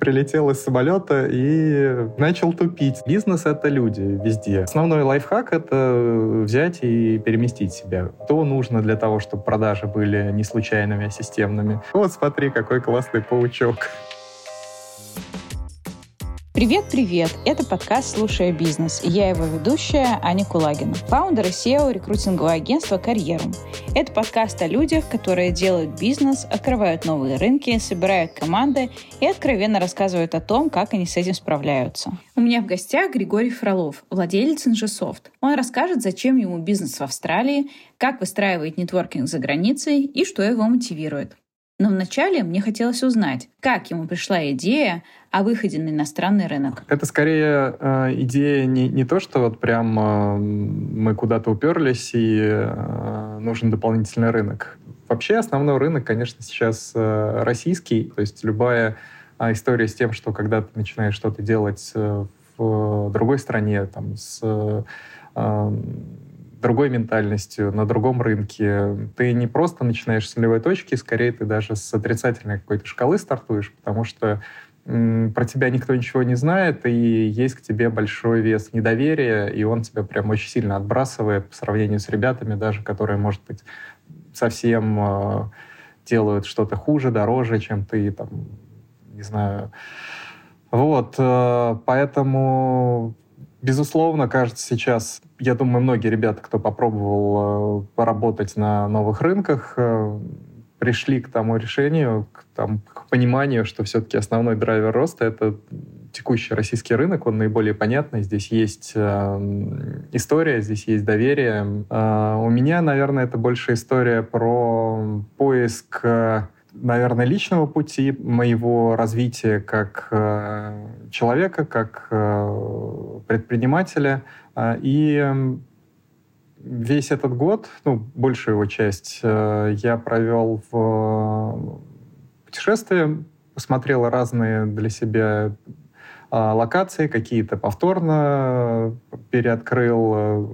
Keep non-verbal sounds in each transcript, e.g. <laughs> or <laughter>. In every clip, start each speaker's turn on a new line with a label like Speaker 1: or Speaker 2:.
Speaker 1: прилетел из самолета и начал тупить. Бизнес — это люди везде. Основной лайфхак — это взять и переместить себя. То нужно для того, чтобы продажи были не случайными, а системными. Вот смотри, какой классный паучок.
Speaker 2: Привет-привет! Это подкаст «Слушая бизнес» и я его ведущая Аня Кулагина, фаундер и SEO рекрутингового агентства «Карьерум». Это подкаст о людях, которые делают бизнес, открывают новые рынки, собирают команды и откровенно рассказывают о том, как они с этим справляются. У меня в гостях Григорий Фролов, владелец Инжесофт. Он расскажет, зачем ему бизнес в Австралии, как выстраивает нетворкинг за границей и что его мотивирует. Но вначале мне хотелось узнать, как ему пришла идея о выходе на иностранный рынок.
Speaker 1: Это скорее э, идея не, не то, что вот прям э, мы куда-то уперлись и э, нужен дополнительный рынок. Вообще основной рынок, конечно, сейчас э, российский. То есть любая э, история с тем, что когда ты начинаешь что-то делать э, в другой стране, там, с... Э, другой ментальностью, на другом рынке. Ты не просто начинаешь с нулевой точки, скорее ты даже с отрицательной какой-то шкалы стартуешь, потому что про тебя никто ничего не знает, и есть к тебе большой вес недоверия, и он тебя прям очень сильно отбрасывает по сравнению с ребятами даже, которые, может быть, совсем э, делают что-то хуже, дороже, чем ты, там, не знаю. Вот, э, поэтому Безусловно, кажется, сейчас, я думаю, многие ребята, кто попробовал э, поработать на новых рынках, э, пришли к тому решению, к, там, к пониманию, что все-таки основной драйвер роста — это текущий российский рынок, он наиболее понятный. Здесь есть э, история, здесь есть доверие. Э, у меня, наверное, это больше история про поиск э, наверное, личного пути моего развития как э, человека, как э, предпринимателя. Э, и весь этот год, ну, большую его часть, э, я провел в путешествии, посмотрел разные для себя э, локации, какие-то повторно переоткрыл, э,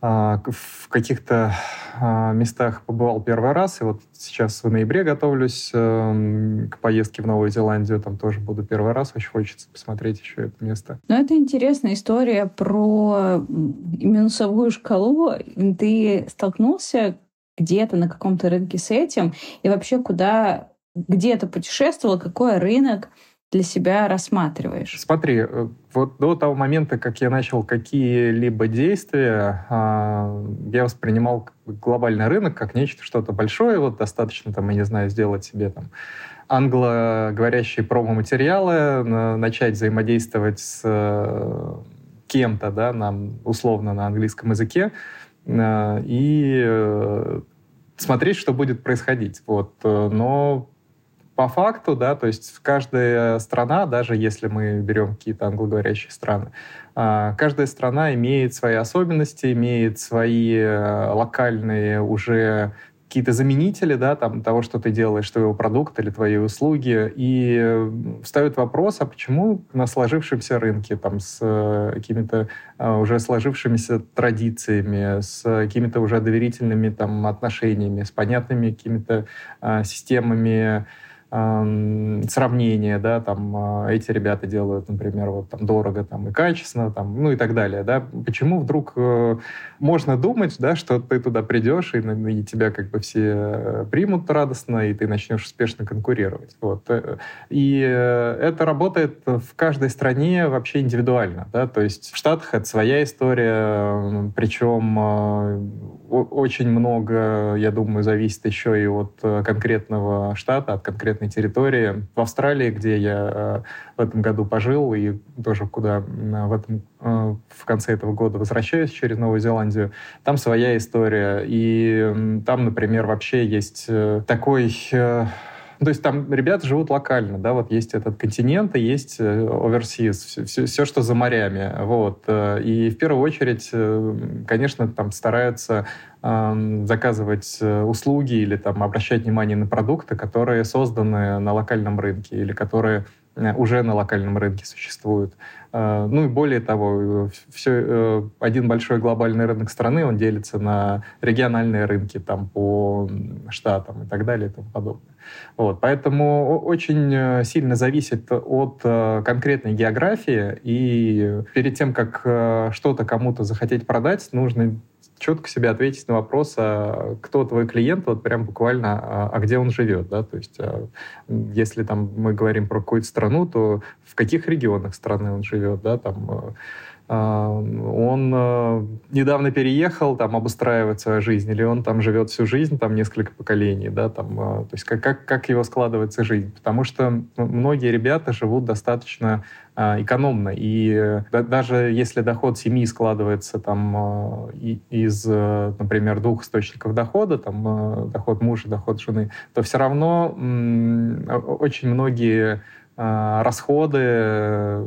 Speaker 1: в каких-то а, местах побывал первый раз, и вот сейчас в ноябре готовлюсь эм, к поездке в Новую Зеландию, там тоже буду первый раз, очень хочется посмотреть еще это место.
Speaker 2: Ну, это интересная история про минусовую шкалу. Ты столкнулся где-то на каком-то рынке с этим, и вообще куда где-то путешествовал, какой рынок, для себя рассматриваешь?
Speaker 1: Смотри, э, вот до того момента, как я начал какие-либо действия, а, я воспринимал глобальный рынок как нечто что-то большое, вот достаточно там, я не знаю, сделать себе там англоговорящие промо-материалы, начать взаимодействовать с э, кем-то, да, нам условно на английском языке, э, и смотреть, что будет происходить. Вот. Но по факту, да, то есть каждая страна, даже если мы берем какие-то англоговорящие страны, а, каждая страна имеет свои особенности, имеет свои э, локальные уже какие-то заменители да, там, того, что ты делаешь, твоего продукта или твоей услуги, и встает вопрос, а почему на сложившемся рынке, там, с э, какими-то а, уже сложившимися традициями, с какими-то уже доверительными там, отношениями, с понятными какими-то а, системами сравнение, да, там а, эти ребята делают, например, вот там дорого там и качественно, там, ну и так далее, да. Почему вдруг э, можно думать, да, что ты туда придешь и, и тебя как бы все примут радостно и ты начнешь успешно конкурировать, вот. Э, и э, это работает в каждой стране вообще индивидуально, да, то есть в Штатах это своя история, причем очень много, я думаю, зависит еще и от конкретного штата, от конкретного конкретной территории. В Австралии, где я э, в этом году пожил и тоже куда в, этом, э, в конце этого года возвращаюсь через Новую Зеландию, там своя история. И там, например, вообще есть э, такой то есть там ребята живут локально, да, вот есть этот континент, и есть overseas, все, все, все, что за морями, вот. И в первую очередь, конечно, там стараются заказывать э, услуги или там обращать внимание на продукты, которые созданы на локальном рынке или которые уже на локальном рынке существуют. Ну и более того, все, один большой глобальный рынок страны, он делится на региональные рынки там, по штатам и так далее и тому подобное. Вот, поэтому очень сильно зависит от конкретной географии, и перед тем, как что-то кому-то захотеть продать, нужно четко себе ответить на вопрос, а кто твой клиент, вот прям буквально, а, а где он живет, да, то есть а, если там мы говорим про какую-то страну, то в каких регионах страны он живет, да, там а, он э, недавно переехал, там, обустраивать свою жизнь, или он там живет всю жизнь, там, несколько поколений, да, там, э, то есть как, как, как его складывается жизнь. Потому что многие ребята живут достаточно а, экономно, и даже если доход семьи складывается там э, из, например, двух источников дохода, там, доход мужа, доход жены, то все равно очень многие расходы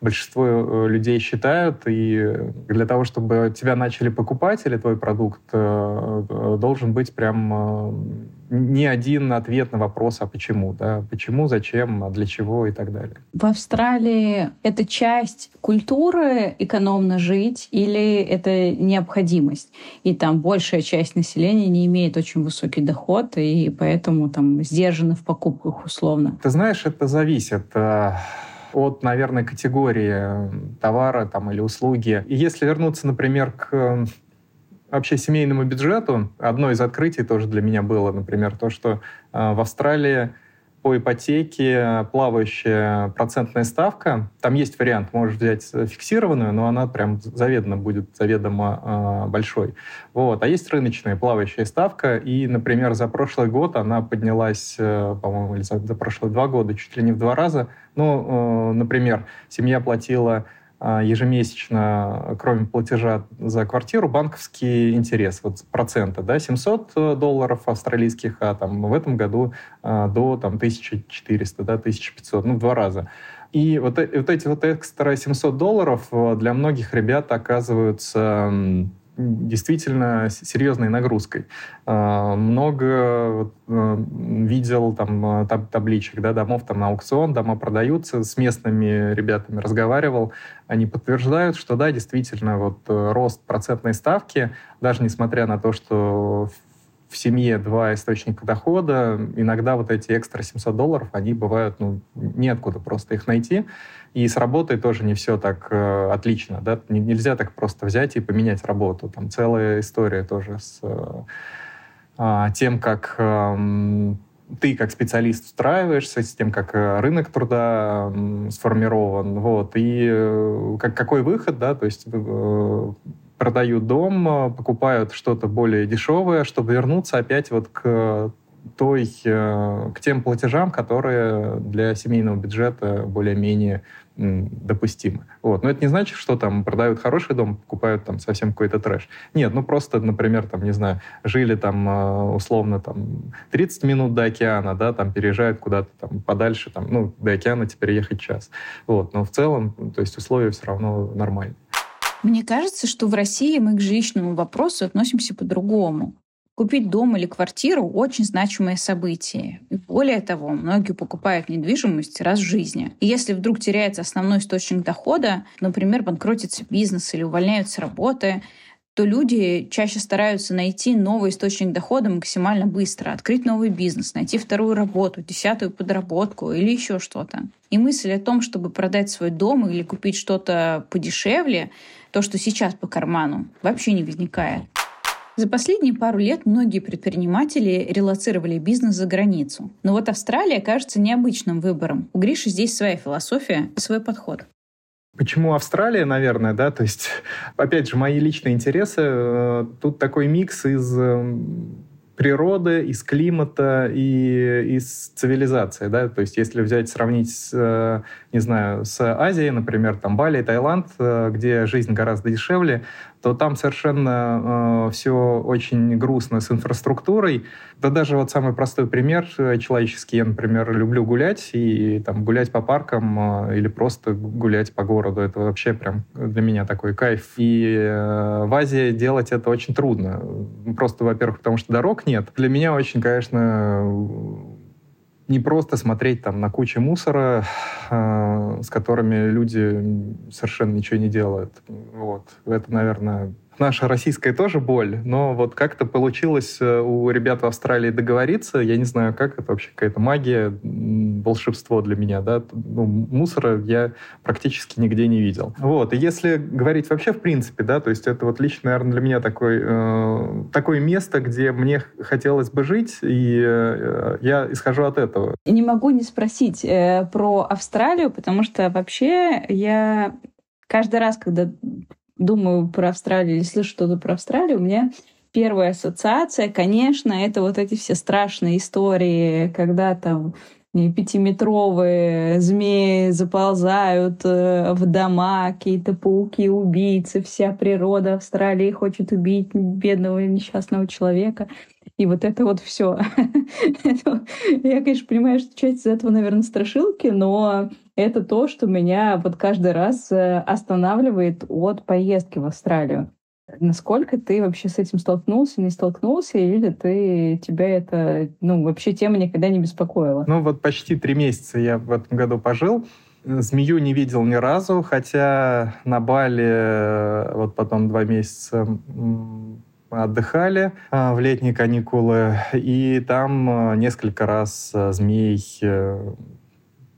Speaker 1: большинство э, людей считают, и для того, чтобы тебя начали покупать или твой продукт, э, э, должен быть прям не один ответ на вопрос, а почему, да, почему, зачем, а для чего и так далее.
Speaker 2: В Австралии это часть культуры экономно жить или это необходимость? И там большая часть населения не имеет очень высокий доход, и поэтому там сдержаны в покупках условно.
Speaker 1: Ты знаешь, это зависит от, наверное, категории товара там, или услуги. И если вернуться, например, к вообще семейному бюджету, одно из открытий тоже для меня было, например, то, что э, в Австралии по ипотеке плавающая процентная ставка. Там есть вариант, можешь взять фиксированную, но она прям заведомо будет заведомо э, большой. Вот. А есть рыночная плавающая ставка, и, например, за прошлый год она поднялась, э, по-моему, или за, за прошлые два года чуть ли не в два раза. Ну, э, например, семья платила ежемесячно, кроме платежа за квартиру, банковский интерес, вот процента, да, 700 э, долларов австралийских, а там в этом году а, до там 1400, да, 1500, ну, в два раза. И вот, э, вот эти вот экстра 700 долларов э, для многих ребят оказываются действительно серьезной нагрузкой. А, много э, видел там э, табличек, да, домов там на аукцион, дома продаются, с местными ребятами разговаривал, они подтверждают, что да, действительно, вот э, рост процентной ставки, даже несмотря на то, что в семье два источника дохода, иногда вот эти экстра 700 долларов, они бывают, ну, неоткуда просто их найти. И с работой тоже не все так э, отлично, да, нельзя так просто взять и поменять работу. Там целая история тоже с э, тем, как э, ты как специалист устраиваешься, с тем, как э, рынок труда сформирован, вот, и э, как, какой выход, да, то есть э, продают дом, покупают что-то более дешевое, чтобы вернуться опять вот к той, к тем платежам, которые для семейного бюджета более-менее допустимы. Вот. Но это не значит, что там продают хороший дом, покупают там совсем какой-то трэш. Нет, ну просто, например, там, не знаю, жили там э, условно там 30 минут до океана, да, там переезжают куда-то там подальше, там, ну, до океана теперь ехать час. Вот. Но в целом, то есть условия все равно нормальные.
Speaker 2: Мне кажется, что в России мы к жилищному вопросу относимся по-другому. Купить дом или квартиру – очень значимое событие. И более того, многие покупают недвижимость раз в жизни. И если вдруг теряется основной источник дохода, например, банкротится бизнес или увольняются с работы, то люди чаще стараются найти новый источник дохода максимально быстро, открыть новый бизнес, найти вторую работу, десятую подработку или еще что-то. И мысль о том, чтобы продать свой дом или купить что-то подешевле, то, что сейчас по карману, вообще не возникает. За последние пару лет многие предприниматели релацировали бизнес за границу. Но вот Австралия кажется необычным выбором. У Гриши здесь своя философия свой подход.
Speaker 1: Почему Австралия, наверное, да? То есть, опять же, мои личные интересы. Э, тут такой микс из эм, природы, из климата и из цивилизации, да, то есть если взять, сравнить, с, э, не знаю, с Азией, например, там Бали, Таиланд, э, где жизнь гораздо дешевле, то там совершенно э, все очень грустно с инфраструктурой. Да даже вот самый простой пример э, человеческий. Я, например, люблю гулять и там гулять по паркам э, или просто гулять по городу. Это вообще прям для меня такой кайф. И э, в Азии делать это очень трудно. Просто, во-первых, потому что дорог нет. Для меня очень, конечно, не просто смотреть там на кучу мусора, э, с которыми люди совершенно ничего не делают. Вот. Это, наверное, наша российская тоже боль, но вот как-то получилось э, у ребят в Австралии договориться. Я не знаю, как это вообще какая-то магия, волшебство для меня, да. Ну, мусора я практически нигде не видел. Вот. И если говорить вообще в принципе, да, то есть это вот лично, наверное, для меня такой, э, такое место, где мне хотелось бы жить, и э, я исхожу от этого.
Speaker 2: Не могу не спросить э, про Австралию, потому что вообще я каждый раз, когда думаю про Австралию или слышу что-то про Австралию, у меня первая ассоциация, конечно, это вот эти все страшные истории, когда там пятиметровые змеи заползают э, в дома, какие-то пауки-убийцы, вся природа Австралии хочет убить бедного несчастного человека. И вот это вот все. <laughs> Я, конечно, понимаю, что часть из этого, наверное, страшилки, но это то, что меня вот каждый раз э, останавливает от поездки в Австралию. Насколько ты вообще с этим столкнулся, не столкнулся, или ты тебя это, ну, вообще тема никогда не беспокоила?
Speaker 1: Ну, вот почти три месяца я в этом году пожил. Змею не видел ни разу, хотя на Бали э, вот потом два месяца отдыхали а, в летние каникулы, и там э, несколько раз змей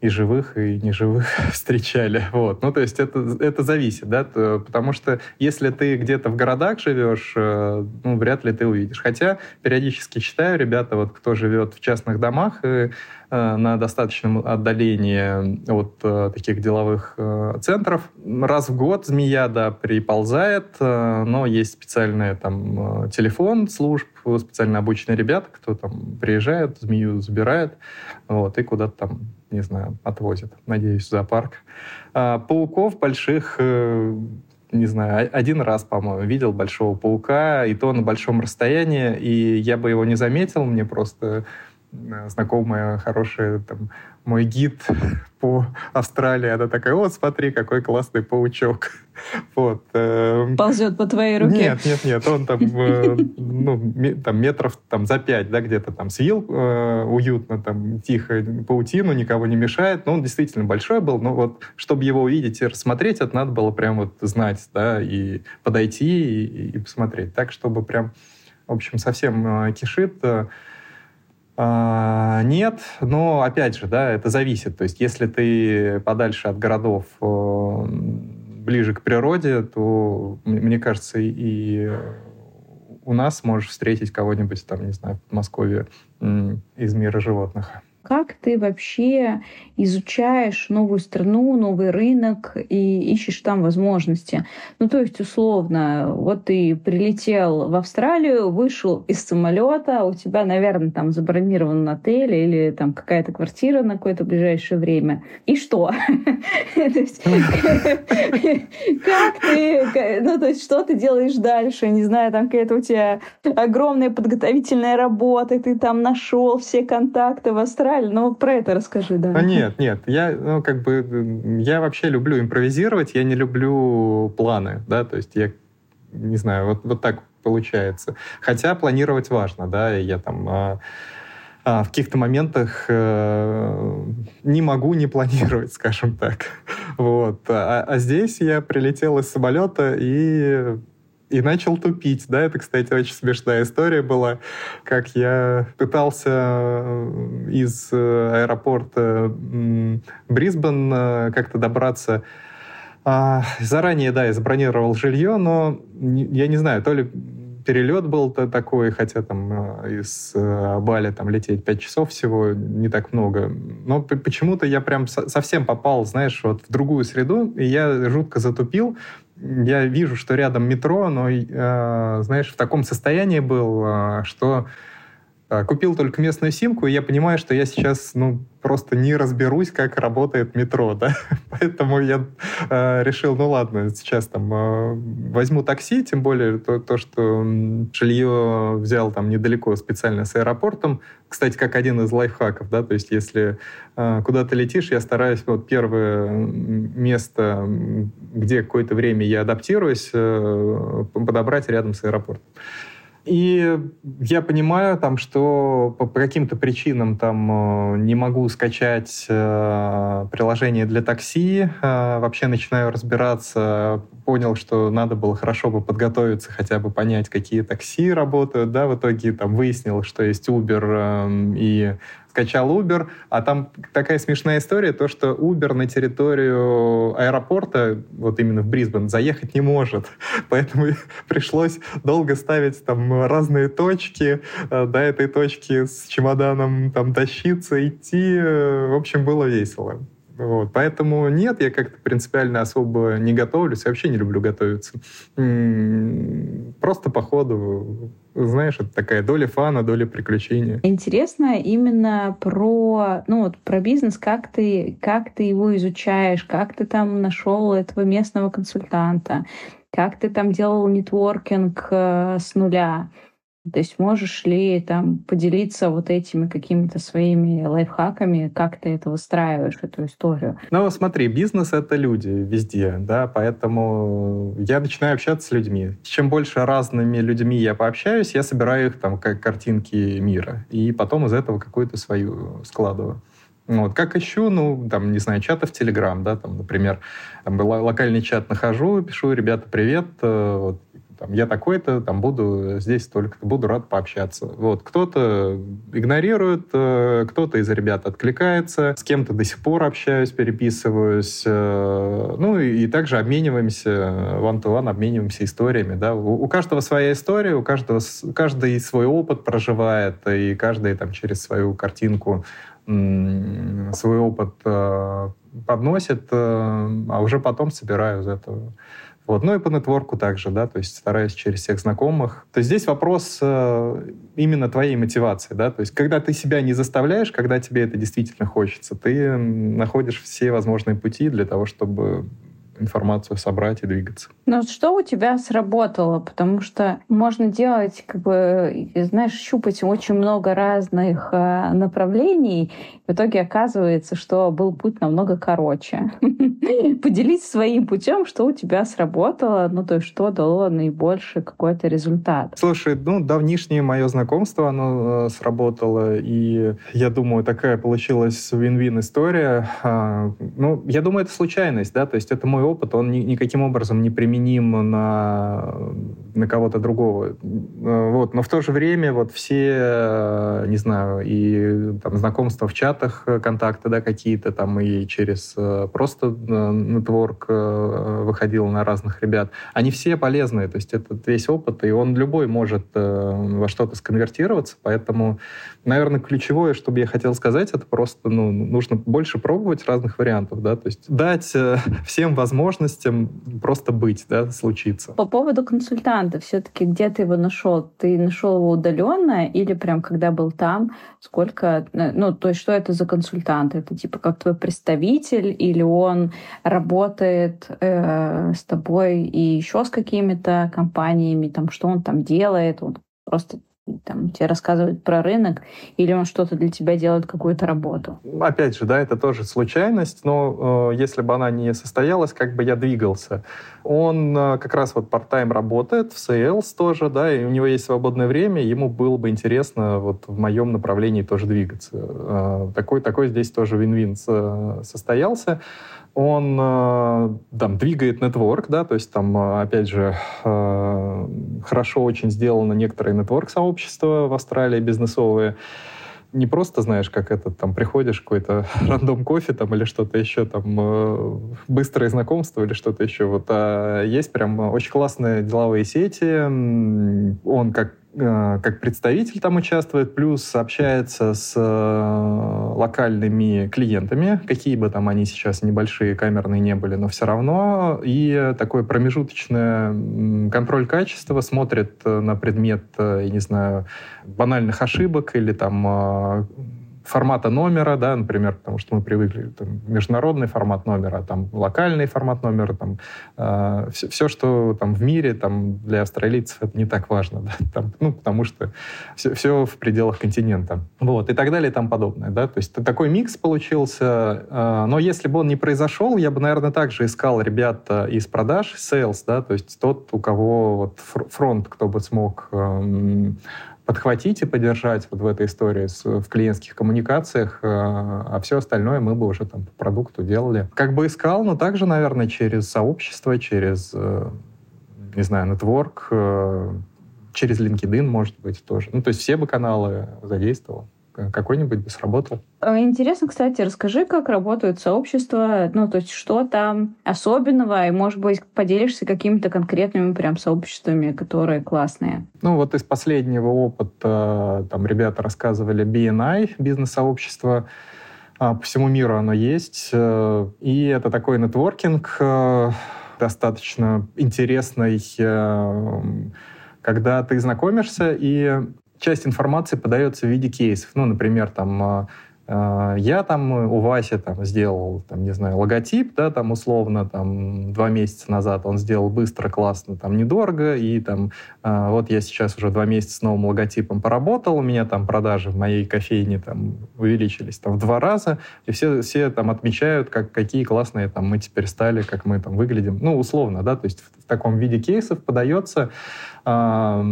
Speaker 1: и живых, и неживых <laughs> встречали. Вот. Ну, то есть это, это зависит, да, то, потому что если ты где-то в городах живешь, э, ну, вряд ли ты увидишь. Хотя периодически читаю, ребята, вот кто живет в частных домах, и Э, на достаточном отдалении от э, таких деловых э, центров. Раз в год змея, да, приползает, но есть специальный там телефон служб, специально обученные ребята, кто там приезжает, змею забирает, вот, и куда-то там, не знаю, отвозит, надеюсь, в зоопарк. А пауков больших не знаю, один раз, по-моему, видел большого паука, и то на большом расстоянии, и я бы его не заметил, мне просто Э, знакомая, хорошая, там, мой гид по Австралии, она такая, вот, смотри, какой классный паучок. <laughs> Вот.
Speaker 2: Эм. Ползет по твоей руке?
Speaker 1: Нет, нет, нет, он там, э, ну, там метров там, за пять, да, где-то там съел э, уютно, там, тихо паутину, никого не мешает, но он действительно большой был, но вот, чтобы его увидеть и рассмотреть, это надо было прям вот знать, да, и подойти и, и посмотреть. Так, чтобы прям, в общем, совсем кишит, а, нет, но опять же, да, это зависит. То есть, если ты подальше от городов, э, ближе к природе, то, мне кажется, и у нас можешь встретить кого-нибудь там, не знаю, в Подмосковье из мира животных.
Speaker 2: Как ты вообще изучаешь новую страну, новый рынок и ищешь там возможности? Ну, то есть, условно, вот ты прилетел в Австралию, вышел из самолета, у тебя, наверное, там забронирован отель или там какая-то квартира на какое-то ближайшее время. И что? <laughs> <laughs> Как ты, ну, то есть, что ты делаешь дальше? Не знаю, там какая-то у тебя огромная подготовительная работа, ты там нашел все контакты в Австралии, Австралии, ну про это расскажи, да.
Speaker 1: А нет, нет, я, ну, как бы, я вообще люблю импровизировать, я не люблю планы, да, то есть я, не знаю, вот, вот так получается. Хотя планировать важно, да, и я там... А, а, в каких-то моментах э, не могу не планировать, <laughs> скажем так. Вот. А, а здесь я прилетел из самолета и и начал тупить. Да, это, кстати, очень смешная история была, как я пытался э, из э, аэропорта Брисбен э, как-то добраться а, Заранее, да, я забронировал жилье, но я не знаю, то ли перелет был -то такой, хотя там из Бали там лететь 5 часов всего не так много. Но почему-то я прям совсем попал, знаешь, вот в другую среду, и я жутко затупил я вижу, что рядом метро, но, э, знаешь, в таком состоянии был, э, что купил только местную симку, и я понимаю, что я сейчас, ну, просто не разберусь, как работает метро, да, <laughs> поэтому я э, решил, ну ладно, сейчас там э, возьму такси, тем более то, то, что жилье взял там недалеко специально с аэропортом, кстати, как один из лайфхаков, да, то есть если э, куда то летишь, я стараюсь вот первое место, где какое-то время я адаптируюсь, э, подобрать рядом с аэропортом. И я понимаю, там, что по, каким-то причинам там э, не могу скачать э, приложение для такси. Э, вообще начинаю разбираться, понял, что надо было хорошо бы подготовиться, хотя бы понять, какие такси работают. Да, в итоге там выяснил, что есть Uber э, и скачал Uber, а там такая смешная история, то, что Uber на территорию аэропорта, вот именно в Брисбен, заехать не может. <laughs> Поэтому <laughs> пришлось долго ставить там разные точки, э, до этой точки с чемоданом там тащиться, идти. В общем, было весело. Вот. Поэтому нет, я как-то принципиально особо не готовлюсь, вообще не люблю готовиться. Просто по ходу знаешь, это такая доля фана, доля приключения.
Speaker 2: Интересно именно про, ну вот, про бизнес, как ты, как ты его изучаешь, как ты там нашел этого местного консультанта, как ты там делал нетворкинг э, с нуля. То есть можешь ли там поделиться вот этими какими-то своими лайфхаками, как ты это выстраиваешь, эту историю?
Speaker 1: Ну, смотри, бизнес — это люди везде, да, поэтому я начинаю общаться с людьми. Чем больше разными людьми я пообщаюсь, я собираю их там как картинки мира, и потом из этого какую-то свою складываю. Вот. Как ищу, ну, там, не знаю, чаты в Телеграм, да, там, например, там, локальный чат нахожу, пишу, ребята, привет, э, вот, там, я такой-то, там, буду здесь только буду рад пообщаться. Вот, кто-то игнорирует, э, кто-то из ребят откликается, с кем-то до сих пор общаюсь, переписываюсь, э, ну, и, и также обмениваемся, one-to-one обмениваемся историями, да, у, у каждого своя история, у каждого, каждый свой опыт проживает, и каждый там через свою картинку свой опыт э, подносит, а уже потом собираю из этого вот. Ну и по нетворку также, да, то есть стараюсь через всех знакомых. То есть здесь вопрос э, именно твоей мотивации, да, то есть когда ты себя не заставляешь, когда тебе это действительно хочется, ты находишь все возможные пути для того, чтобы информацию собрать и двигаться.
Speaker 2: Ну что у тебя сработало? Потому что можно делать, как бы, знаешь, щупать очень много разных э, направлений. В итоге оказывается, что был путь намного короче. <laughs> Поделись своим путем, что у тебя сработало, ну то есть что дало наибольший какой-то результат.
Speaker 1: Слушай, ну давнишнее мое знакомство, оно э, сработало, и я думаю, такая получилась вин-вин история. А, ну, я думаю, это случайность, да, то есть это мой опыт, он ни, никаким образом не применим на, на кого-то другого. Вот. Но в то же время вот все, не знаю, и там, знакомства в чатах, контакты да, какие-то там, и через э, просто э, нетворк э, выходил на разных ребят, они все полезные. То есть этот весь опыт, и он любой может во что-то сконвертироваться, поэтому, наверное, ключевое, что бы я хотел сказать, это просто ну, нужно больше пробовать разных вариантов, да, то есть дать всем возможностям просто быть, да, случиться.
Speaker 2: По поводу консультанта, все-таки где ты его нашел? Ты нашел его удаленно или прям когда был там? Сколько, э, ну, то есть что это за консультант? Это типа как твой представитель или он работает э, с тобой и еще с какими-то компаниями? Там что он там делает? Он просто там, тебе рассказывает про рынок, или он что-то для тебя делает, какую-то работу?
Speaker 1: Опять же, да, это тоже случайность, но э, если бы она не состоялась, как бы я двигался. Он э, как раз вот part-time работает в sales тоже, да, и у него есть свободное время, ему было бы интересно вот в моем направлении тоже двигаться. Э, такой, такой здесь тоже вин-вин состоялся он э, там двигает нетворк, да, то есть там, опять же, хорошо очень сделано некоторые нетворк-сообщества в Австралии бизнесовые, не просто знаешь, как это, там, приходишь, какой-то <laughs> рандом кофе там или что-то еще, там, быстрое знакомство или что-то еще, вот, а есть прям очень классные деловые сети, он как Э, как представитель там участвует, плюс общается с э, локальными клиентами, какие бы там они сейчас небольшие, камерные не были, но все равно. И такой промежуточный контроль качества смотрит на предмет, э, я не знаю, банальных ошибок или там формата номера, да, например, потому что мы привыкли, там, международный формат номера, там, локальный формат номера, там, э, все, все, что там в мире, там, для австралийцев это не так важно, да, <laughs> там, ну, потому что все, все в пределах континента, вот, и так далее и тому подобное, да, то есть такой микс получился, э, но если бы он не произошел, я бы, наверное, также искал ребят из продаж, sales, да, то есть тот, у кого вот фронт, кто бы смог э, подхватить и поддержать вот в этой истории с, в клиентских коммуникациях, э, а все остальное мы бы уже там по продукту делали. Как бы искал, но также, наверное, через сообщество, через, э, не знаю, нетворк, э, через LinkedIn, может быть, тоже. Ну, то есть все бы каналы задействовал какой-нибудь бы сработал.
Speaker 2: Э, интересно, кстати, расскажи, как работают сообщества, ну, то есть что там особенного, и, может быть, поделишься какими-то конкретными прям сообществами, которые классные.
Speaker 1: Ну, вот из последнего опыта там ребята рассказывали BNI, бизнес-сообщество, а, по всему миру оно есть, э, и это такой нетворкинг э, достаточно интересный, когда ты знакомишься, и часть информации подается в виде кейсов. Ну, например, там а, а, я там у Васи там сделал, там, не знаю, логотип, да, там условно, там, два месяца назад он сделал быстро, классно, там, недорого, и там, э, вот я сейчас уже два месяца с новым логотипом поработал, у меня там продажи в моей кофейне там увеличились там в два раза, и все, все там отмечают, как, какие классные там мы теперь стали, как мы там выглядим, ну, условно, да, то есть в, в таком виде кейсов подается э,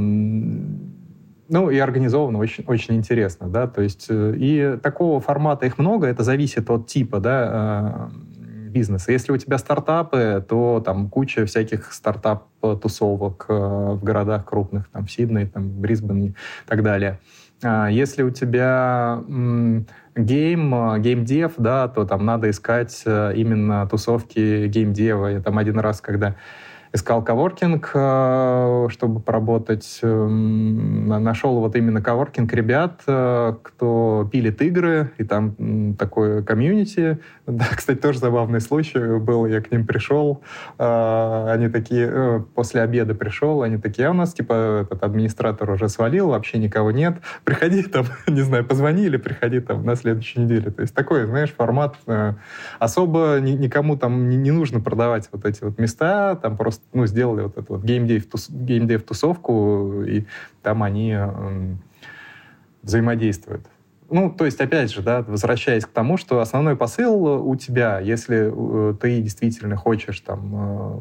Speaker 1: ну, и организовано очень, очень интересно, да, то есть э, и такого формата их много, это зависит от типа, да, э, бизнеса. Если у тебя стартапы, то там куча всяких стартап-тусовок э, в городах крупных, там в Сидней, там в Брисбене и так далее. А если у тебя game, gamedev, да, то там надо искать именно тусовки геймдева. Я там один раз, когда искал коворкинг, э, чтобы поработать. Эм, нашел вот именно коворкинг ребят, э, кто пилит игры, и там такое комьюнити. <laughs> Да, кстати, тоже забавный случай был. Я к ним пришел, э, они такие, после обеда пришел, они такие, а у нас, типа, этот администратор уже свалил, вообще никого нет. Приходи там, <laughs> не знаю, позвони или приходи там на следующей неделе. То есть такой, знаешь, формат. Особо никому там не нужно продавать вот эти вот места, там просто просто ну, сделали вот эту вот геймдев-тусовку, и там они взаимодействуют. Ну, то есть, опять же, да, возвращаясь к тому, что основной посыл у тебя, если э, ты действительно хочешь там э,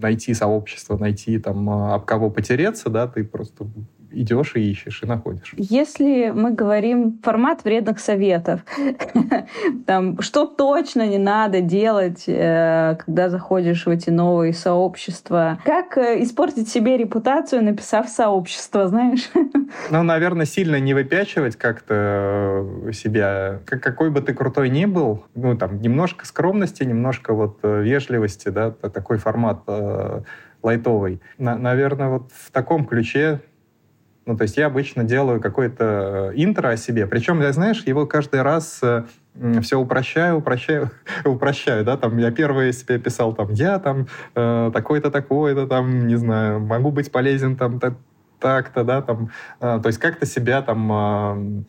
Speaker 1: найти сообщество, найти там э, об кого потереться, да, ты просто идешь и ищешь, и находишь.
Speaker 2: Если мы говорим формат вредных советов, <laughs> там, что точно не надо делать, э, когда заходишь в эти новые сообщества? Как э, испортить себе репутацию, написав сообщество, знаешь? <laughs>
Speaker 1: Ну, наверное, сильно не выпячивать как-то э, себя. Какой бы ты крутой ни был, ну, там, немножко скромности, немножко вот вежливости, да, такой формат лайтовый. На, наверное, вот в таком ключе ну, то есть я обычно делаю какое-то э, интро о себе. Причем, я, знаешь, его каждый раз э, все упрощаю, упрощаю, <laughs> упрощаю, да, там я первое себе писал, там, я там э, такой-то, такой-то, там, не знаю, могу быть полезен, там, так-то, да, там, э, то есть как-то себя там э,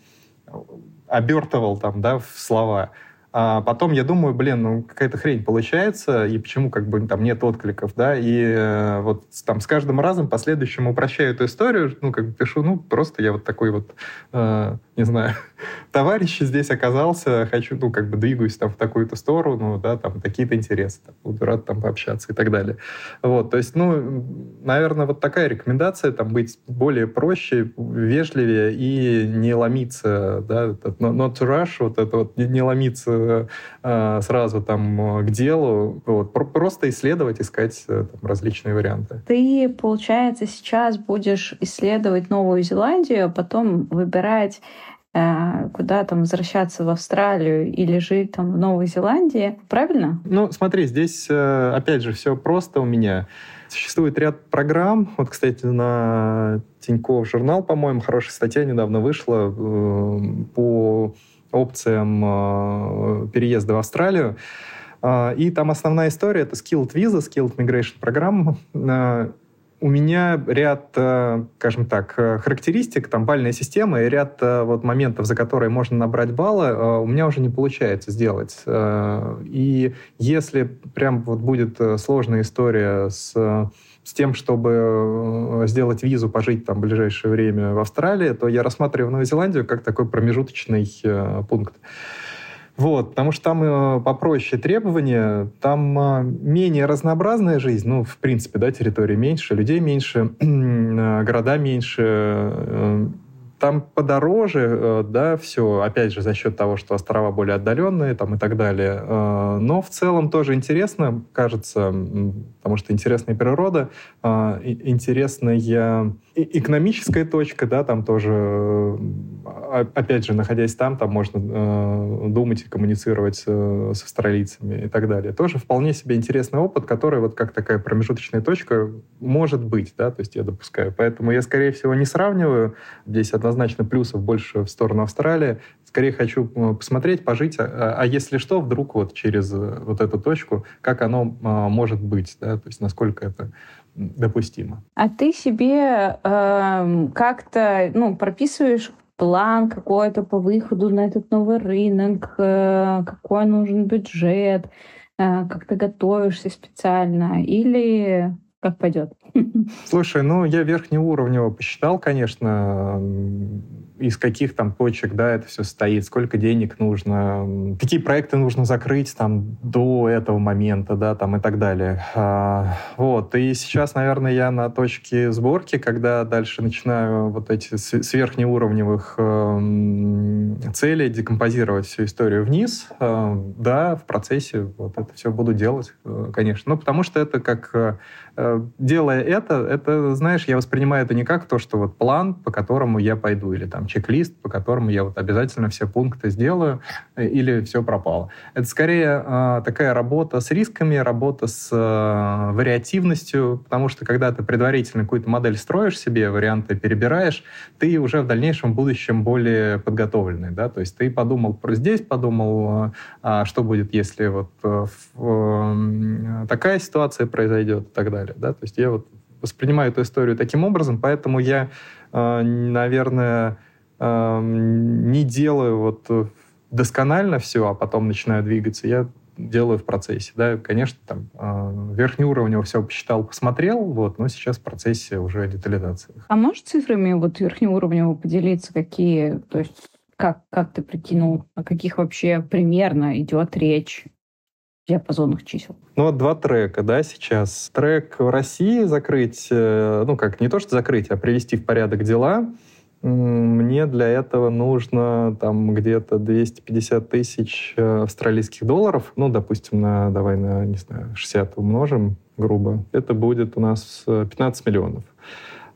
Speaker 1: обертывал, там, да, в слова. А потом я думаю, блин, ну какая-то хрень получается, и почему как бы там нет откликов, да, и э, вот там с каждым разом последующим упрощаю эту историю, ну как бы пишу, ну просто я вот такой вот, э, не знаю, <laughs> товарищ здесь оказался, хочу, ну как бы двигаюсь там в такую-то сторону, да, там такие-то интересы, там, буду рад там пообщаться и так далее. Вот, то есть, ну, наверное, вот такая рекомендация, там быть более проще, вежливее и не ломиться, да, этот not to rush, вот это вот не, не ломиться э, сразу там э, к делу. Вот. Просто исследовать, искать э, там, различные варианты.
Speaker 2: Ты, получается, сейчас будешь исследовать Новую Зеландию, а потом выбирать куда там возвращаться в Австралию или жить там в Новой Зеландии, правильно?
Speaker 1: Ну, смотри, здесь опять же все просто у меня. Существует ряд программ. Вот, кстати, на Тинькофф журнал, по-моему, хорошая статья недавно вышла по опциям э, переезда в Австралию. Э, и там основная история — это Skilled Visa, Skilled Migration программа. У меня ряд, э, скажем так, э, характеристик, там бальная система и ряд э, вот моментов, за которые можно набрать баллы, у меня уже не получается сделать. И если прям вот будет сложная история с с тем, чтобы сделать визу, пожить там в ближайшее время в Австралии, то я рассматриваю Новую Зеландию как такой промежуточный пункт. Вот, потому что там э, попроще требования, там э, менее разнообразная жизнь, ну, в принципе, да, территории меньше, людей меньше, <clears throat> э, города меньше, э, там подороже, э, да, все, опять же, за счет того, что острова более отдаленные там и так далее. Э, но в целом тоже интересно, кажется, потому что интересная природа, э, интересная экономическая точка, да, там тоже, опять же, находясь там, там можно думать и коммуницировать с австралийцами и так далее. Тоже вполне себе интересный опыт, который вот как такая промежуточная точка может быть, да, то есть я допускаю. Поэтому я, скорее всего, не сравниваю. Здесь одна однозначно плюсов больше в сторону Австралии. Скорее хочу э, посмотреть, пожить, а, а если что, вдруг вот через э, вот эту точку, как оно а, может быть, да, то есть насколько это допустимо.
Speaker 2: А ты себе э, как-то ну, прописываешь план какой-то по выходу на этот новый рынок, э, какой нужен бюджет, э, как ты готовишься специально, или как пойдет. <laughs>
Speaker 1: Слушай, ну я верхнеуровнево посчитал, конечно, из каких там точек, да, это все стоит, сколько денег нужно, какие проекты нужно закрыть там до этого момента, да, там и так далее. А, вот, и сейчас, наверное, я на точке сборки, когда дальше начинаю вот эти сверхнеуровневых э, целей декомпозировать всю историю вниз, э, да, в процессе вот это все буду делать, э, конечно. Ну, потому что это как э, Э, делая это, это, знаешь, я воспринимаю это не как то, что вот план, по которому я пойду, или там чек-лист, по которому я вот обязательно все пункты сделаю, э, или все пропало. Это скорее э, такая работа с рисками, работа с э, вариативностью, потому что когда ты предварительно какую-то модель строишь себе, варианты перебираешь, ты уже в дальнейшем будущем более подготовленный, да, то есть ты подумал про здесь, подумал, э, а что будет, если вот э, такая ситуация произойдет и так далее. Да? То есть я вот воспринимаю эту историю таким образом, поэтому я, э, наверное, э, не делаю вот досконально все, а потом начинаю двигаться. Я делаю в процессе. Да, конечно, там э, верхнеуровнево все посчитал, посмотрел, вот, но сейчас в процессе уже детализации.
Speaker 2: А можешь цифрами вот верхнеуровнево поделиться, какие, то есть как, как ты прикинул, о каких вообще примерно идет речь? Диапазонных чисел.
Speaker 1: Ну вот два трека, да, сейчас. Трек в России закрыть, э, ну как, не то что закрыть, а привести в порядок дела. Мне для этого нужно там где-то 250 тысяч э, австралийских долларов. Ну, допустим, на, давай на, не знаю, 60 умножим грубо. Это будет у нас 15 э, миллионов.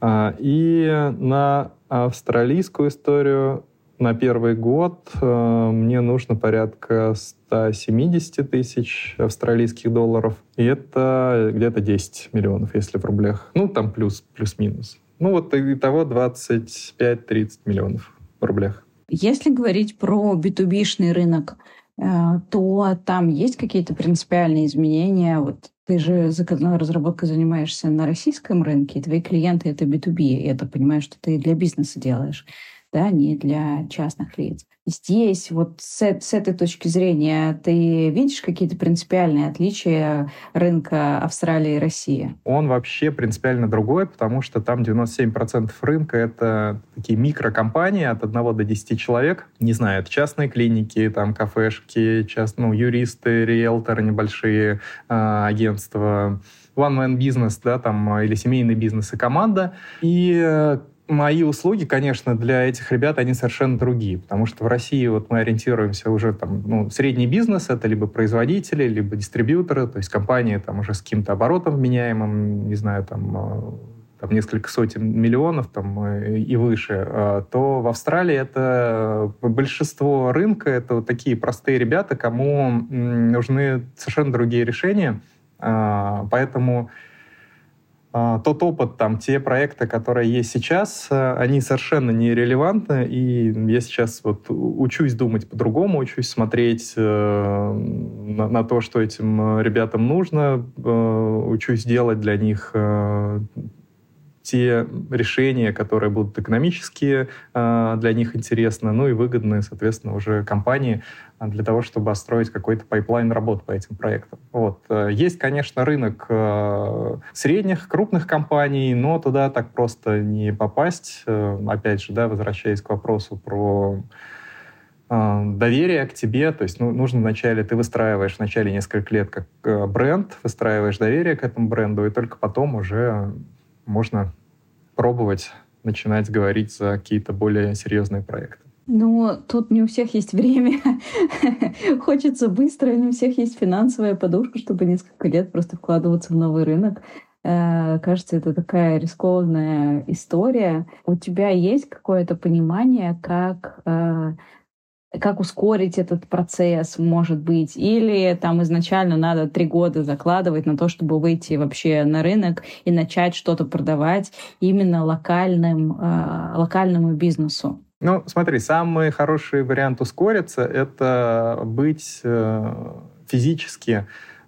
Speaker 1: А, и на австралийскую историю на первый год э, мне нужно порядка 170 тысяч австралийских долларов. И это где-то 10 миллионов, если в рублях. Ну, там плюс, плюс-минус. Ну, вот итого 25-30 миллионов в рублях.
Speaker 2: Если говорить про B2B-шный рынок, э, то там есть какие-то принципиальные изменения? Вот ты же заказной разработкой занимаешься на российском рынке, и твои клиенты — это B2B. Я так понимаю, что ты для бизнеса делаешь да, не для частных лиц. Здесь вот с, с этой точки зрения ты видишь какие-то принципиальные отличия рынка Австралии и России?
Speaker 1: Он вообще принципиально другой, потому что там 97% рынка — это такие микрокомпании от 1 до 10 человек. Не знаю, это частные клиники, там кафешки, част, ну, юристы, риэлторы, небольшие э, агентства, one-man бизнес, да, там, или семейный бизнес и команда. И э, мои услуги, конечно, для этих ребят, они совершенно другие, потому что в России вот мы ориентируемся уже там, ну, средний бизнес, это либо производители, либо дистрибьюторы, то есть компании там уже с каким-то оборотом вменяемым, не знаю, там, э, там несколько сотен миллионов там, э, и выше, а, то в Австралии это большинство рынка, это вот такие простые ребята, кому нужны совершенно другие решения, а, поэтому а, тот опыт, там, те проекты, которые есть сейчас, э, они совершенно нерелевантны, и я сейчас вот учусь думать по-другому, учусь смотреть э, на, на то, что этим ребятам нужно, э, учусь делать для них те решения, которые будут экономически э, для них интересны, ну и выгодны, соответственно, уже компании а, для того, чтобы построить какой-то pipeline работ по этим проектам. Вот. Э, есть, конечно, рынок э, средних, крупных компаний, но туда так просто не попасть. Э, опять же, да, возвращаясь к вопросу про доверие к тебе, то есть ну, нужно вначале, ты выстраиваешь вначале несколько лет как бренд, выстраиваешь доверие к этому бренду, и только потом уже можно пробовать начинать говорить за какие-то более серьезные проекты.
Speaker 2: Ну, тут не у всех есть время. <laughs> Хочется быстро, не у всех есть финансовая подушка, чтобы несколько лет просто вкладываться в новый рынок. Э, кажется, это такая рискованная история. У тебя есть какое-то понимание, как э, как ускорить этот процесс, может быть, или там изначально надо три года закладывать на то, чтобы выйти вообще на рынок и начать что-то продавать именно локальным, э, локальному бизнесу.
Speaker 1: Ну, смотри, самый хороший вариант ускориться — это быть э, физически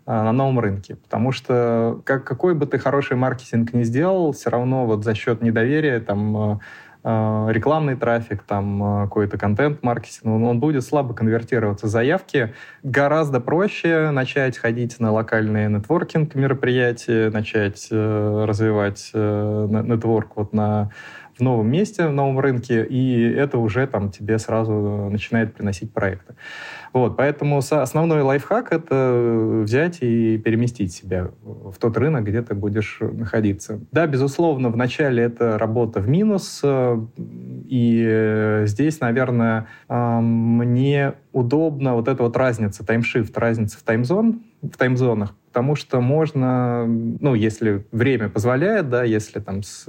Speaker 1: э, на новом рынке. Потому что как, какой бы ты хороший маркетинг ни сделал, все равно вот за счет недоверия там э, рекламный трафик, там э, какой-то контент-маркетинг, он, он будет слабо конвертироваться заявки. Гораздо проще начать ходить на локальные нетворкинг мероприятия, начать э, развивать э, нетворк вот на в новом месте, в новом рынке, и это уже там тебе сразу начинает приносить проекты. Вот, поэтому основной лайфхак — это взять и переместить себя в тот рынок, где ты будешь находиться. Да, безусловно, вначале это работа в минус, и здесь, наверное, мне удобно вот эта вот разница, таймшифт, разница в таймзон, в таймзонах, потому что можно, ну, если время позволяет, да, если там с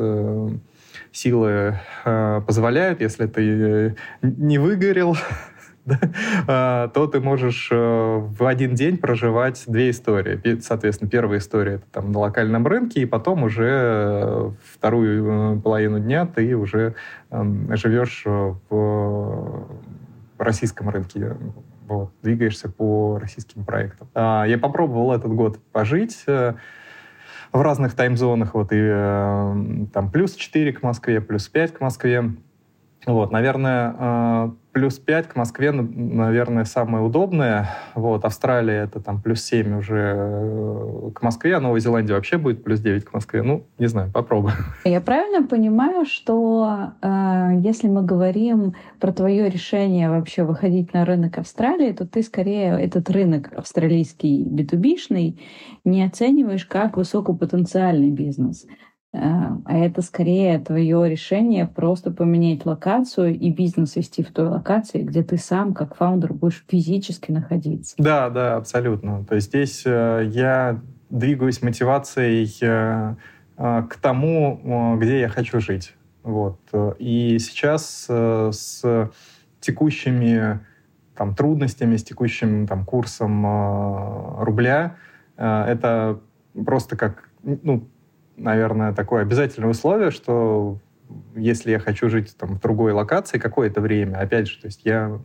Speaker 1: силы э, позволяют, если ты э, не выгорел, <laughs> э, то ты можешь э, в один день проживать две истории. Соответственно, первая история это там на локальном рынке, и потом уже э, вторую половину дня ты уже эм, живешь в российском рынке вот, двигаешься по российским проектам. А, я попробовал этот год пожить в разных таймзонах, вот и э, там плюс 4 к Москве, плюс 5 к Москве. Вот, наверное, э, плюс 5 к Москве, наверное, самое удобное. Вот, Австралия это там плюс 7 уже э, к Москве, а Новая Зеландия вообще будет плюс 9 к Москве. Ну, не знаю, попробуем.
Speaker 2: Я правильно понимаю, что э, если мы говорим про твое решение вообще выходить на рынок Австралии, то ты скорее этот рынок австралийский B2B-шный не оцениваешь как высокопотенциальный бизнес. Э, а это скорее твое решение просто поменять локацию и бизнес вести в той локации, где ты сам, как фаундер, будешь физически находиться.
Speaker 1: Да, да, абсолютно. То есть здесь э, я двигаюсь мотивацией э, э, к тому, где я хочу жить. Вот. И сейчас с текущими там, трудностями, с текущим там, курсом рубля, это просто как ну, наверное, такое обязательное условие, что если я хочу жить там, в другой локации какое-то время, опять же, то есть я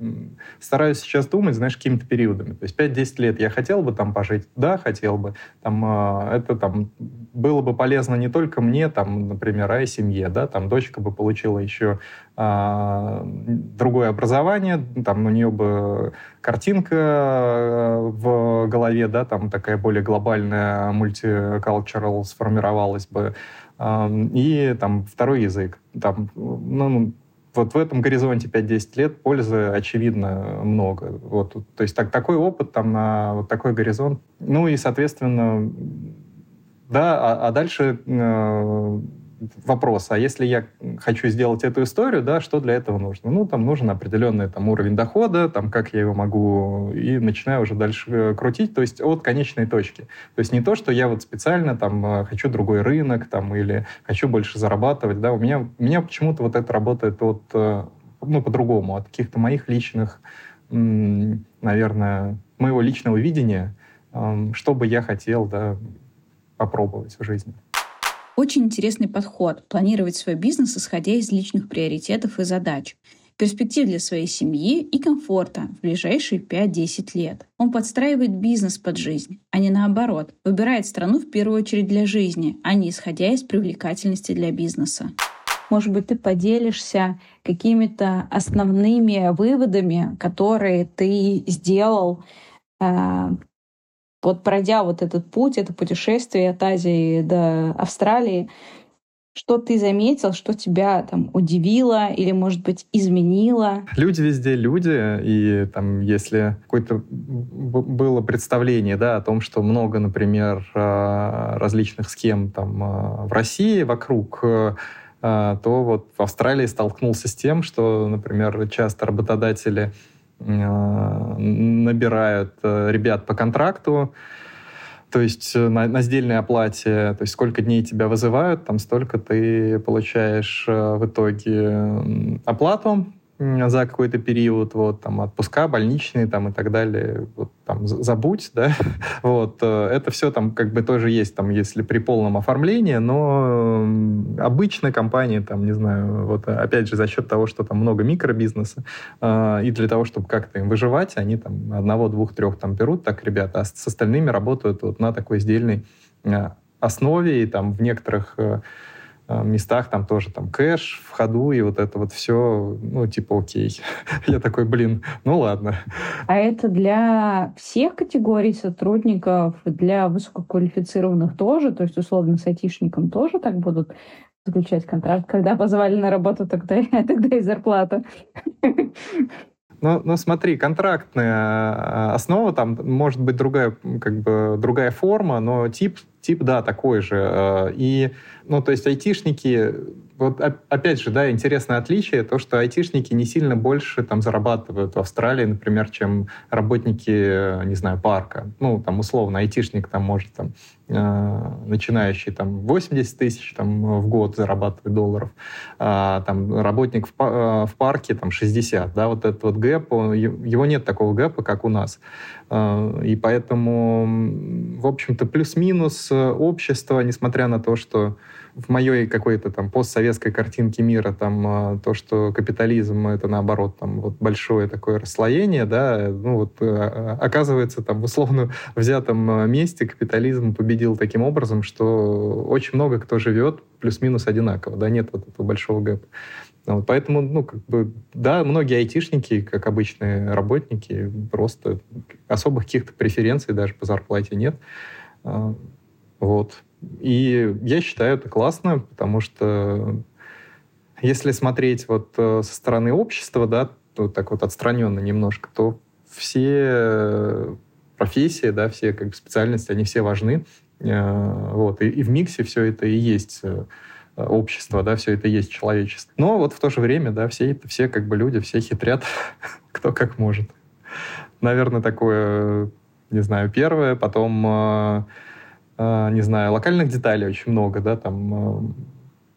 Speaker 1: стараюсь сейчас думать, знаешь, какими-то периодами. То есть 5-10 лет я хотел бы там пожить, да, хотел бы. Там, э, это там было бы полезно не только мне, там, например, а и семье, да, там дочка бы получила еще э, другое образование, там у нее бы картинка а, в голове, да, там такая более глобальная, мультикалчерал сформировалась бы, и там второй язык. Там, ну, вот в этом горизонте 5-10 лет пользы, очевидно, много. Вот, то есть так, такой опыт там на вот такой горизонт. Ну и, соответственно, да, а, а дальше э, вопрос, а если я хочу сделать эту историю, да, что для этого нужно? Ну, там нужен определенный там, уровень дохода, там, как я его могу, и начинаю уже дальше э, крутить, то есть от конечной точки. То есть не то, что я вот специально там э, хочу другой рынок, там, или хочу больше зарабатывать, да, у меня, у меня почему-то вот это работает от, э, ну, по-другому, от каких-то моих личных, наверное, моего личного видения, что бы я хотел, да, попробовать в жизни.
Speaker 2: Очень интересный подход — планировать свой бизнес, исходя из личных приоритетов и задач. перспектив для своей семьи и комфорта в ближайшие 5-10 лет. Он подстраивает бизнес под жизнь, а не наоборот. Выбирает страну в первую очередь для жизни, а не исходя из привлекательности для бизнеса. Может быть, ты поделишься какими-то основными выводами, которые ты сделал, э, вот пройдя вот этот путь, это путешествие от Азии до Австралии, что ты заметил, что тебя там удивило или, может быть, изменило?
Speaker 1: Люди везде люди, и там, если какое-то было представление, да, о том, что много, например, а, различных схем там а, в России вокруг, а, то вот в Австралии столкнулся с тем, что, например, часто работодатели набирают ребят по контракту, то есть э, на, на сдельной оплате, то есть сколько дней тебя вызывают, там столько ты получаешь э, в итоге оплату, за какой-то период, вот, там, отпуска, больничные, там, и так далее, вот, там, забудь, да, <laughs> вот, э, это все там, как бы, тоже есть, там, если при полном оформлении, но обычно компании, там, не знаю, вот, опять же, за счет того, что там много микробизнеса, э, и для того, чтобы как-то им выживать, они там одного, двух, трех там берут, так, ребята, а с остальными работают вот на такой сдельной э, основе, и там в некоторых э, Э, местах там тоже там кэш в ходу, и вот это вот все, ну, типа, окей. <laughs> Я такой, блин, ну ладно.
Speaker 2: А это для всех категорий сотрудников, для высококвалифицированных тоже, то есть, условно, с айтишником тоже так будут заключать контракт, когда позвали на работу, тогда, <laughs> тогда и зарплата.
Speaker 1: Ну, ну, смотри, контрактная э, основа, там может быть другая, как бы, другая форма, но тип, тип, да, такой же. Э, и, ну, то есть айтишники вот опять же, да, интересное отличие, то, что айтишники не сильно больше там зарабатывают в Австралии, например, чем работники, не знаю, парка. Ну, там, условно, айтишник там может там э, начинающий там 80 тысяч там в год зарабатывать долларов, а там работник в, э, в парке там 60, да, вот этот вот гэп, его нет такого гэпа, как у нас. Э, и поэтому, в общем-то, плюс-минус общество, несмотря на то, что в моей какой-то там постсоветской картинке мира там а, то, что капитализм это наоборот там вот большое такое расслоение, да, ну вот а, оказывается там в условно <laughs> взятом месте капитализм победил таким образом, что очень много кто живет плюс-минус одинаково, да, нет вот этого большого гэпа. Вот, поэтому, ну, как бы, да, многие айтишники, как обычные работники, просто особых каких-то преференций даже по зарплате нет. А, вот. И я считаю это классно, потому что если смотреть вот э, со стороны общества, да, то так вот отстраненно немножко, то все профессии, да, все как бы специальности, они все важны. Э, вот. И, и в миксе все это и есть общество, да, все это есть человечество. Но вот в то же время, да, все это, все как бы люди, все хитрят, <laughs> кто как может. Наверное, такое, не знаю, первое. Потом а, не знаю, локальных деталей очень много, да, там, а,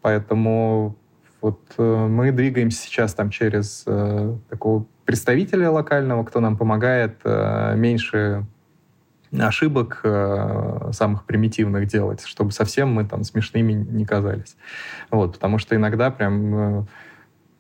Speaker 1: поэтому вот э, мы двигаемся сейчас там через э, такого представителя локального, кто нам помогает э, меньше ошибок самых примитивных делать, чтобы совсем мы там смешными не казались. Вот, потому что иногда прям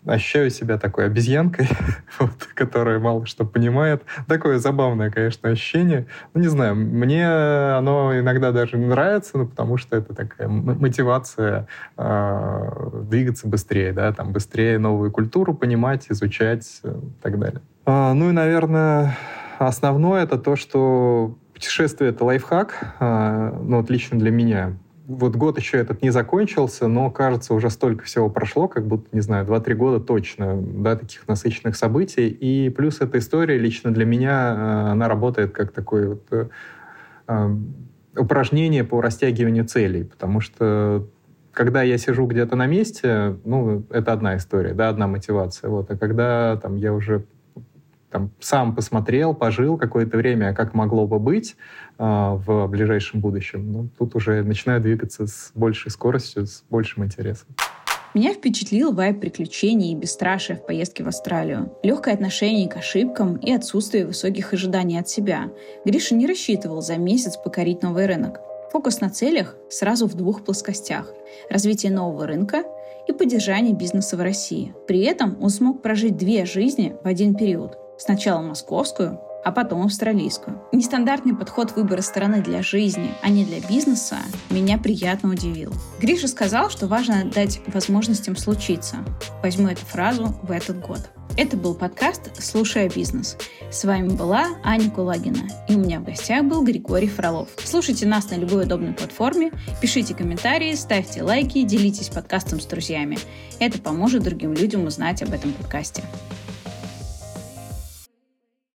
Speaker 1: ощущаю себя такой обезьянкой, <laughs> вот, которая мало что понимает. Такое забавное, конечно, ощущение. Ну, не знаю, мне оно иногда даже нравится, ну, потому что это такая мотивация э, двигаться быстрее, да, там, быстрее новую культуру понимать, изучать э, и так далее. А, ну и, наверное, основное это то, что путешествие — это лайфхак, э, ну, вот лично для меня. Вот год еще этот не закончился, но, кажется, уже столько всего прошло, как будто, не знаю, 2-3 года точно, да, таких насыщенных событий. И плюс эта история лично для меня, э, она работает как такое вот э, э, упражнение по растягиванию целей, потому что когда я сижу где-то на месте, ну, это одна история, да, одна мотивация, вот, а когда там я уже там, сам посмотрел, пожил какое-то время, как могло бы быть э, в ближайшем будущем. Ну, тут уже начинаю двигаться с большей скоростью, с большим интересом.
Speaker 2: Меня впечатлил вайб приключений и бесстрашие в поездке в Австралию. Легкое отношение к ошибкам и отсутствие высоких ожиданий от себя. Гриша не рассчитывал за месяц покорить новый рынок. Фокус на целях сразу в двух плоскостях. Развитие нового рынка и поддержания бизнеса в России. При этом он смог прожить две жизни в один период. Сначала московскую, а потом австралийскую. Нестандартный подход выбора стороны для жизни, а не для бизнеса, меня приятно удивил. Гриша сказал, что важно дать возможностям случиться. Возьму эту фразу в этот год. Это был подкаст «Слушая бизнес». С вами была Аня Кулагина, и у меня в гостях был Григорий Фролов. Слушайте нас на любой удобной платформе, пишите комментарии, ставьте лайки, делитесь подкастом с друзьями. Это поможет другим людям узнать об этом подкасте.